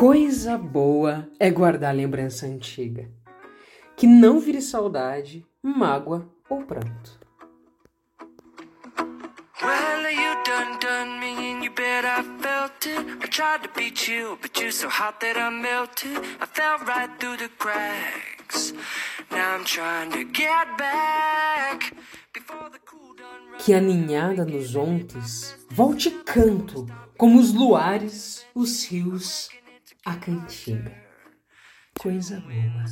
Coisa boa é guardar lembrança antiga, que não vire saudade, mágoa ou pranto. I tried to beat you, but you're so hot that I melted. I fell right through the cracks. Now I'm trying to get back. Que a ninhada nos ontes volte canto, como os luares, os rios, a cantiga. Coisa boa.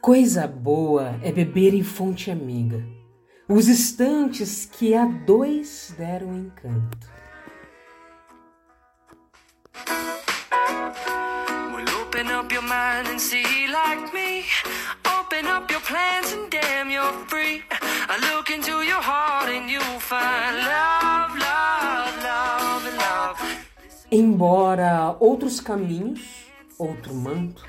Coisa boa é beber em fonte amiga, os instantes que a dois deram encanto. Open up your mind and see like me. Open up your plans and damn, you're free. I look into your heart and you'll find love, love, love, love. Embora outros caminhos, outro manto,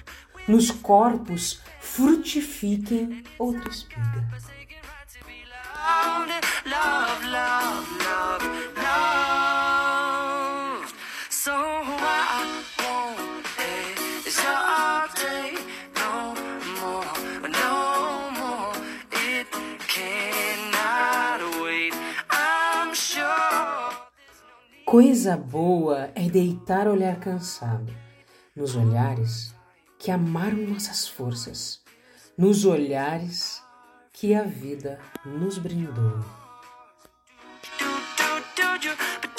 nos corpos frutifiquem outra espiga. Love, love, love, love. Coisa boa é deitar olhar cansado, nos olhares que amaram nossas forças, nos olhares que a vida nos brindou. Do, do, do you, but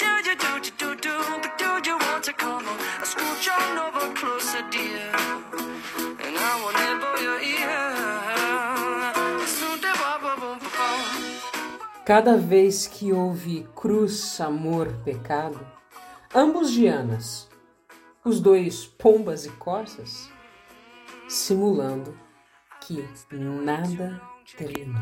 Cada vez que houve cruz, amor, pecado, ambos dianas, os dois pombas e corças, simulando que nada terminou.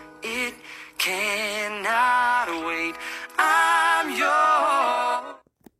can't